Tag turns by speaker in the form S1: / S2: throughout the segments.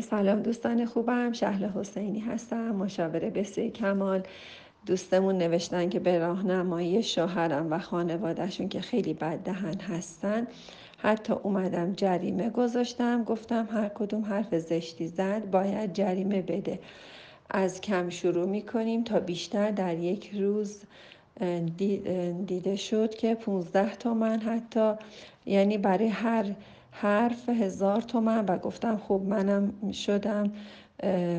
S1: سلام دوستان خوبم. شهل حسینی هستم مشاوره بسیار کمال. دوستمون نوشتن که به راهنمایی شوهرم و خانوادهشون که خیلی بد دهن هستن. حتی اومدم جریمه گذاشتم. گفتم هر کدوم حرف زشتی زد باید جریمه بده. از کم شروع می‌کنیم تا بیشتر در یک روز دیده شد که 15 تومن حتی. یعنی برای هر حرف هزار تومن و گفتم خوب منم شدم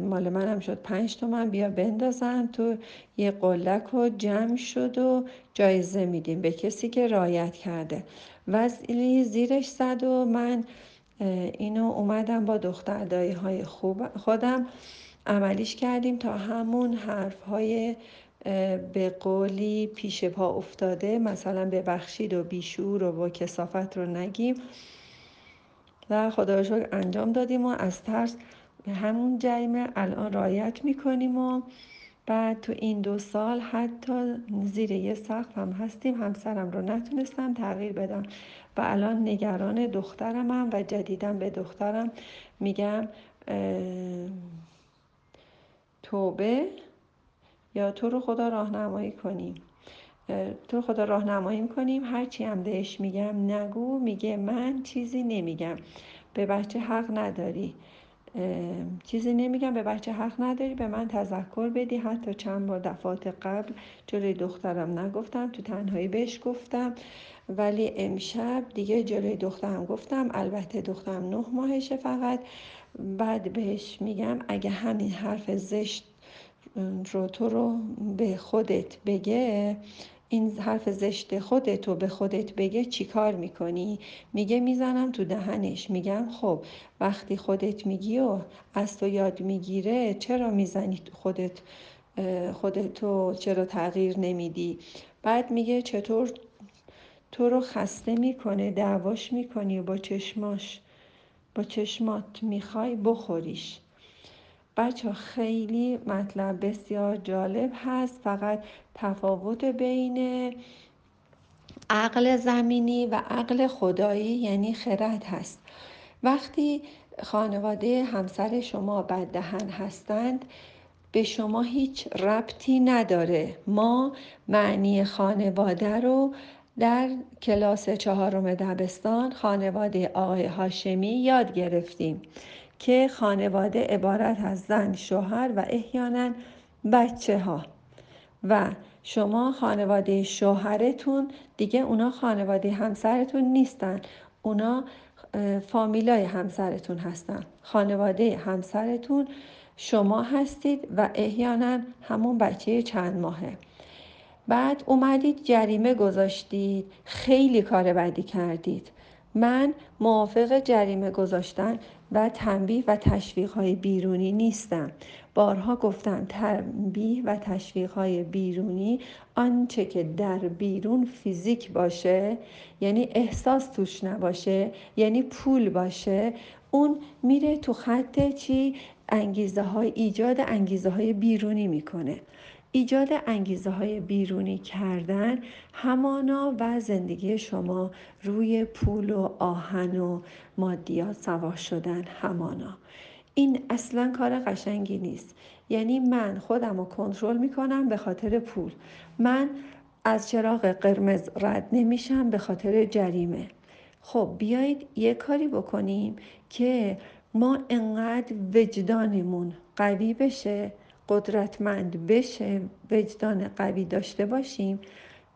S1: مال منم شد پنج تومن بیا بندازن تو یه قلک و جمع شد و جایزه میدیم به کسی که رایت کرده. وزیلی زیرش زد و من اینو اومدم با دختر های خوب خودم عملیش کردیم تا همون حرف های به قولی پیش پا افتاده. مثلا ببخشید و بیشور و با کسافت رو نگیم. و خدا شکر انجام دادیم و از ترس همون جریمه الان رایت می‌کنیم و بعد تو این دو سال حتی زیر یه سقف هم هستیم. همسرم رو نتونستم تغییر بدم و الان نگران دخترمم و جدیدم به دخترم میگم توبه یا تو رو خدا راهنمایی کنیم. تو خدا راهنمایی می‌کنیم هرچی هم بهش میگم نگو میگه من چیزی نمیگم. به بچه حق نداری. چیزی نمیگم به بچه حق نداری. به من تذکر بدی. حتی چند بار دفعات قبل جلوی دخترم نگفتم. تو تنهایی بهش گفتم. ولی امشب دیگه جلوی دخترم گفتم. البته دخترم نه ماهشه فقط. بعد بهش میگم اگه همین حرف زشت رو تو رو به خودت بگه این حرف زشت خودتو به خودت بگه چی کار می‌کنی؟ میگه می‌زنم تو دهنش میگم خب وقتی خودت میگی و از تو یاد می‌گیره چرا می‌زنی خودت خودتو چرا تغییر نمیدی؟ بعد میگه چطور تو رو خسته می‌کنه دعواش می‌کنی و با چشماش با چشمات می‌خوای بخوریش بچه خیلی مطلب بسیار جالب هست. فقط تفاوت بین عقل زمینی و عقل خدایی یعنی خرد هست. وقتی خانواده همسر شما بددهن هستند به شما هیچ ربطی نداره. ما معنی خانواده رو در کلاس چهارم دبستان خانواده آقای هاشمی یاد گرفتیم. که خانواده عبارت از زن شوهر و احیانا بچه ها. و شما خانواده شوهرتون دیگه اونا خانواده همسرتون نیستن. اونا فامیلای همسرتون هستن. خانواده همسرتون شما هستید و احیانا همون بچه چند ماهه. بعد اومدید جریمه گذاشتید. خیلی کار بدی کردید. من موافق جریمه گذاشتن و تنبیه و تشویق های بیرونی نیستم. بارها گفتم تنبیه و تشویق های بیرونی آنچه که در بیرون فیزیک باشه یعنی احساس توش نباشه یعنی پول باشه اون میره تو خط چی؟ انگیزه های ایجاد انگیزه های بیرونی می‌کنه. ایجاد انگیزه های بیرونی کردن همانا و زندگی شما روی پول و آهن و مادیات سوار شدن همانا. این اصلا کار قشنگی نیست. یعنی من خودم رو کنترل می‌کنم به خاطر پول. من از چراغ قرمز رد نمیشم به خاطر جریمه. خب بیایید یه کاری بکنیم که ما انقدر وجدانمون قوی بشه قدرتمند بشه وجدان قوی داشته باشیم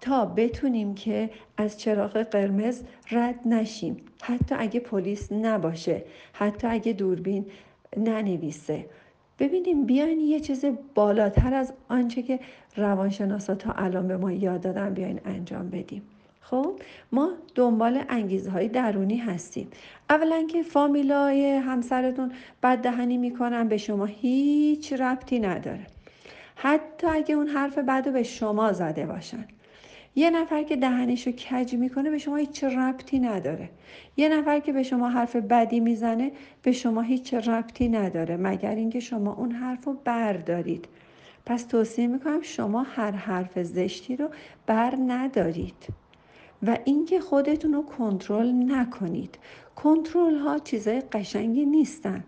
S1: تا بتونیم که از چراغ قرمز رد نشیم. حتی اگه پلیس نباشه حتی اگه دوربین ننویسه. ببینیم بیاین یه چیز بالاتر از آنچه که روانشناسا تا الان به ما یاد دادن بیاین انجام بدیم. خب ما دنبال انگیزه های درونی هستیم. اولا که فامیلای همسرتون بددهنی می‌کنن به شما هیچ ربطی نداره. حتی اگه اون حرف بد به شما زده باشن. یه نفر که دهنشو کج می‌کنه به شما هیچ ربطی نداره. یه نفر که به شما حرف بدی می‌زنه به شما هیچ ربطی نداره مگر اینکه شما اون حرف رو بردارید. پس توصیه می‌کنم شما هر حرف زشتی رو بر ندارید. و اینکه خودتون رو کنترل نکنید. کنترل ها چیزای قشنگی نیستن.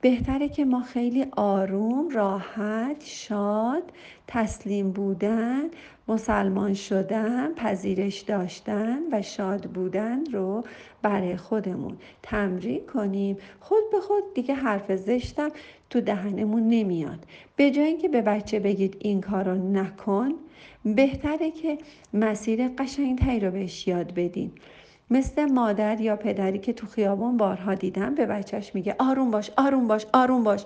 S1: بهتره که ما خیلی آروم راحت شاد تسلیم بودن مسلمان شدن پذیرش داشتن و شاد بودن رو برای خودمون تمرین کنیم. خود به خود دیگه حرف زشتم. تو دهنمون نمیاد. به جای اینکه به بچه بگید این کار رو نکن بهتره که مسیر قشنگتری رو بهش یاد بدین. مثل مادر یا پدری که تو خیابون بارها دیدم به بچهش میگه آروم باش آروم باش آروم باش.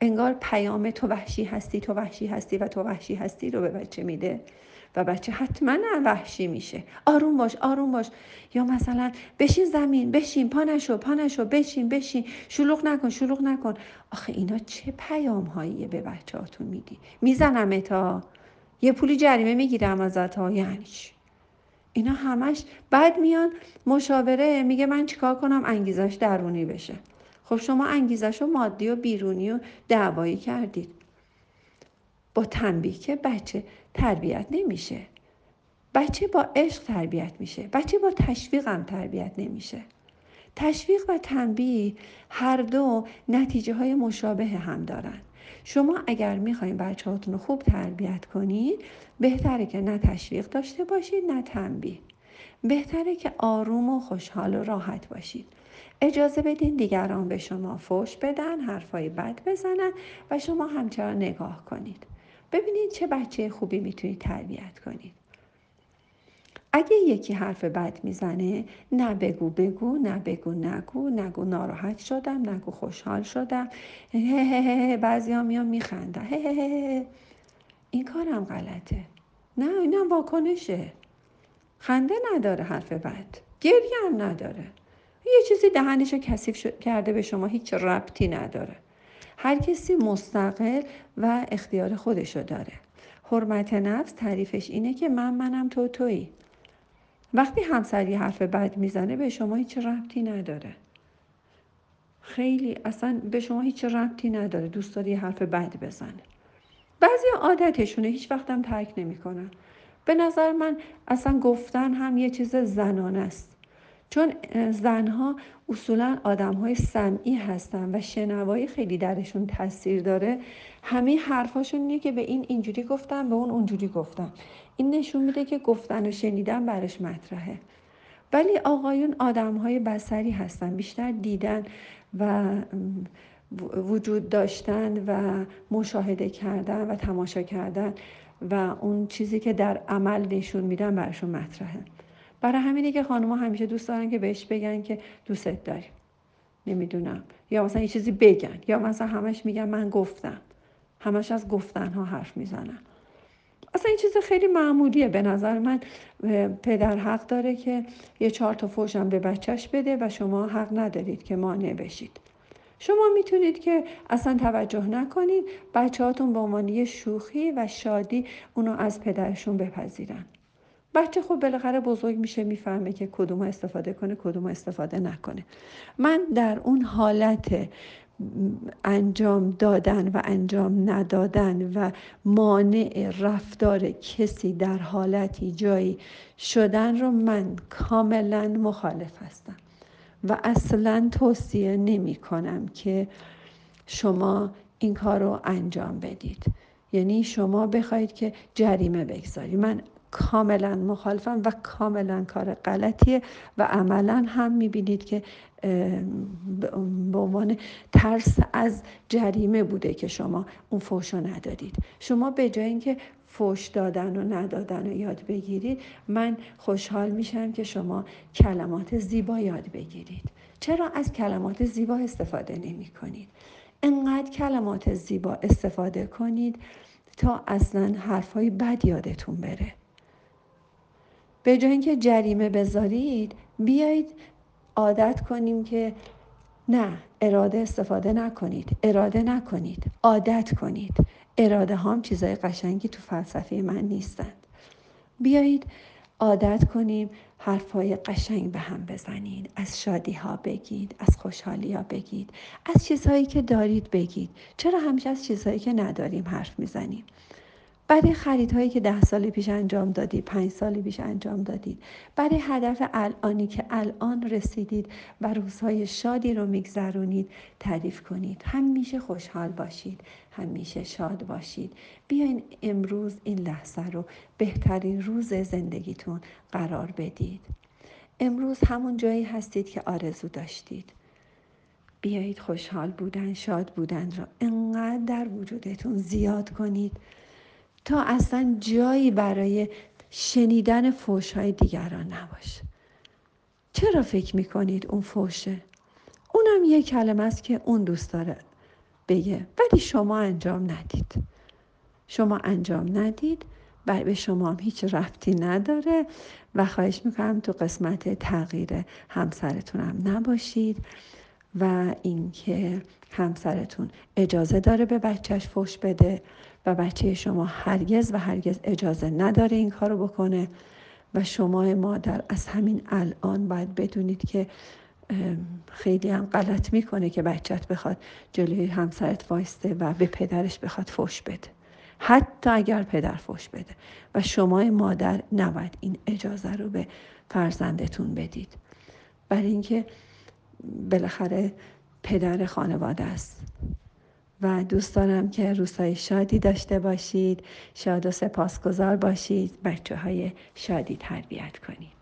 S1: انگار پیام تو وحشی هستی تو وحشی هستی و تو وحشی هستی رو به بچه میده. و بچه حتما وحشی میشه. آروم باش آروم باش. یا مثلا بشین زمین بشین پا نشو پا نشو بشین بشین. شلوغ نکن شلوغ نکن. آخه اینا چه پیام هاییه به بچه هاتون میدی؟ می‌زنم تا یه پولی جریمه می‌گیرم ازت ها. یعنی اینا همش بعد میان مشاوره میگه من چیکار کنم انگیزش درونی بشه. خب شما انگیزش رو مادی و بیرونی و دعوایی کردید. با تنبیه که بچه تربیت نمیشه. بچه با عشق تربیت میشه. بچه با تشویق هم تربیت نمیشه. تشویق و تنبیه هر دو نتیجه های مشابه هم دارن. شما اگر می‌خواین بچه رو خوب تربیت کنید بهتره که نه تشویق داشته باشید نه تنبیه. بهتره که آروم و خوشحال و راحت باشید اجازه بدین دیگران به شما فوش بدن حرفای بد بزنن و شما همچنان نگاه کنید. ببینید چه بچه خوبی می‌تونید تربیت کنید. اگه یکی حرف بد می‌زنه نه بگو بگو نه بگو نگو نگو ناراحت شدم نگو خوشحال شدم. بعضی ها میان میخندن. این کارم غلطه. نه اینم واکنشه. خنده نداره حرف بد. گریه هم نداره. یه چیزی دهنشو کثیف کرده به شما هیچ ربطی نداره. هر کسی مستقل و اختیار خودشو داره. حرمت نفس تعریفش اینه که من منم تو تویی. وقتی همسری حرف بد می‌زنه به شما هیچ ربطی نداره. خیلی اصلا به شما هیچ ربطی نداره دوست داری حرف بد بزنه. بعضی عادتشونه هیچ وقتم ترک نمی‌کنن. به نظر من اصلا گفتن هم یه چیز زنانه است. چون زنها اصولا آدم های سمعی هستن و شنوایی خیلی درشون تاثیر داره همه حرفاشون اینه که به این اینجوری گفتن به اون اونجوری گفتن. این نشون میده که گفتن و شنیدن برش مطرحه. ولی آقایون آدم های بسری هستن بیشتر دیدن و وجود داشتن و مشاهده کردن و تماشا کردن و اون چیزی که در عمل نشون میدن برشون مطرحه. برای همینه که خانمها همیشه دوست دارن که بهش بگن که دوستت داریم نمی‌دونم. یا مثلا یه چیزی بگن. یا مثلا همش میگن من گفتم. همش از گفتن ها حرف می‌زنن. اصلا این چیز خیلی معمولیه. به نظر من پدر حق داره که یه چهار تا فوشم به بچهش بده و شما حق ندارید که مانع بشید شما می‌تونید که اصلا توجه نکنید. بچه هاتون به عنوان شوخی و شادی اونو از پدرشون بپذیرن. بچه خب بالاخره بزرگ میشه می‌فهمه که کدوم استفاده کنه کدوم استفاده نکنه. من در اون حالت انجام دادن و انجام ندادن و مانع رفتار کسی در حالتی جایی شدن رو من کاملا مخالف هستم و اصلا توصیه نمی کنم که شما این کار رو انجام بدید. یعنی شما بخواید که جریمه بگذاری من کاملا مخالفم و کاملا کار غلطیه و عملا هم می‌بینید که به عنوان ترس از جریمه بوده که شما اون فوش رو ندادید شما به جای اینکه فوش دادن و ندادن و یاد بگیرید من خوشحال میشم که شما کلمات زیبا یاد بگیرید. چرا از کلمات زیبا استفاده نمی کنید انقدر کلمات زیبا استفاده کنید تا اصلا حرفهای بد یادتون بره. به جای اینکه جریمه بذارید بیایید عادت کنیم که نه اراده استفاده نکنید اراده نکنید عادت کنید. اراده هم چیزای قشنگی تو فلسفه من نیستند. بیایید عادت کنیم حرفهای قشنگ به هم بزنید از شادی ها بگید از خوشحالی ها بگید از چیزهایی که دارید بگید. چرا همیشه از چیزهایی که نداریم حرف می‌زنیم؟ برای خریدهایی که ده سال پیش انجام دادید پنج سال پیش انجام دادید برای هدف الانی که الان رسیدید و روزهای شادی رو میگذرونید تعریف کنید. همیشه خوشحال باشید. همیشه شاد باشید. بیاین امروز این لحظه رو بهترین روز زندگیتون قرار بدید. امروز همون جایی هستید که آرزو داشتید. بیایید خوشحال بودن شاد بودن را انقدر در وجودتون زیاد کنید. تا اصلا جایی برای شنیدن فوش های دیگران نباشه. چرا فکر می‌کنید اون فوشه؟ اونم یه کلمه است که اون دوست داره بگه. ولی شما انجام ندید. شما انجام ندید. و به شما هم هیچ رفتی نداره. و خواهش می‌کنم تو قسمت تغییر همسرتون هم نباشید. و اینکه همسرتون اجازه داره به بچهش فوش بده و بچه شما هرگز و هرگز اجازه نداره این کارو بکنه و شما مادر از همین الان باید بدونید که خیلی هم غلط می‌کنه که بچت بخواد جلوی همسرت وایسته و به پدرش بخواد فوش بده. حتی اگر پدر فوش بده. و شما مادر نباید این اجازه رو به فرزندتون بدید. برای اینکه بالاخره پدر خانواده است. و دوست دارم که روزهای شادی داشته باشید شاد و سپاسگزار باشید بچه های شادی تربیت کنید.